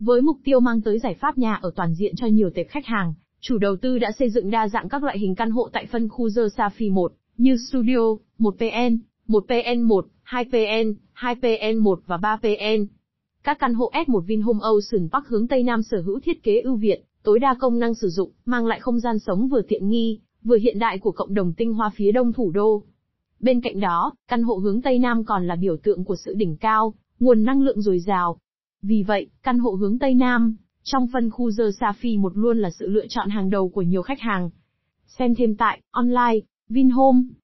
Với mục tiêu mang tới giải pháp nhà ở toàn diện cho nhiều tệp khách hàng, chủ đầu tư đã xây dựng đa dạng các loại hình căn hộ tại phân khu The Safi 1, như Studio, 1PN, 1PN1, 2PN, 2PN1 và 3PN. Các căn hộ S1 Vinhome Ocean Park hướng Tây Nam sở hữu thiết kế ưu việt, tối đa công năng sử dụng, mang lại không gian sống vừa tiện nghi, vừa hiện đại của cộng đồng tinh hoa phía đông thủ đô. Bên cạnh đó, căn hộ hướng Tây Nam còn là biểu tượng của sự đỉnh cao, nguồn năng lượng dồi dào. Vì vậy, căn hộ hướng Tây Nam, trong phân khu The Safi một luôn là sự lựa chọn hàng đầu của nhiều khách hàng. Xem thêm tại, online, Vinhome.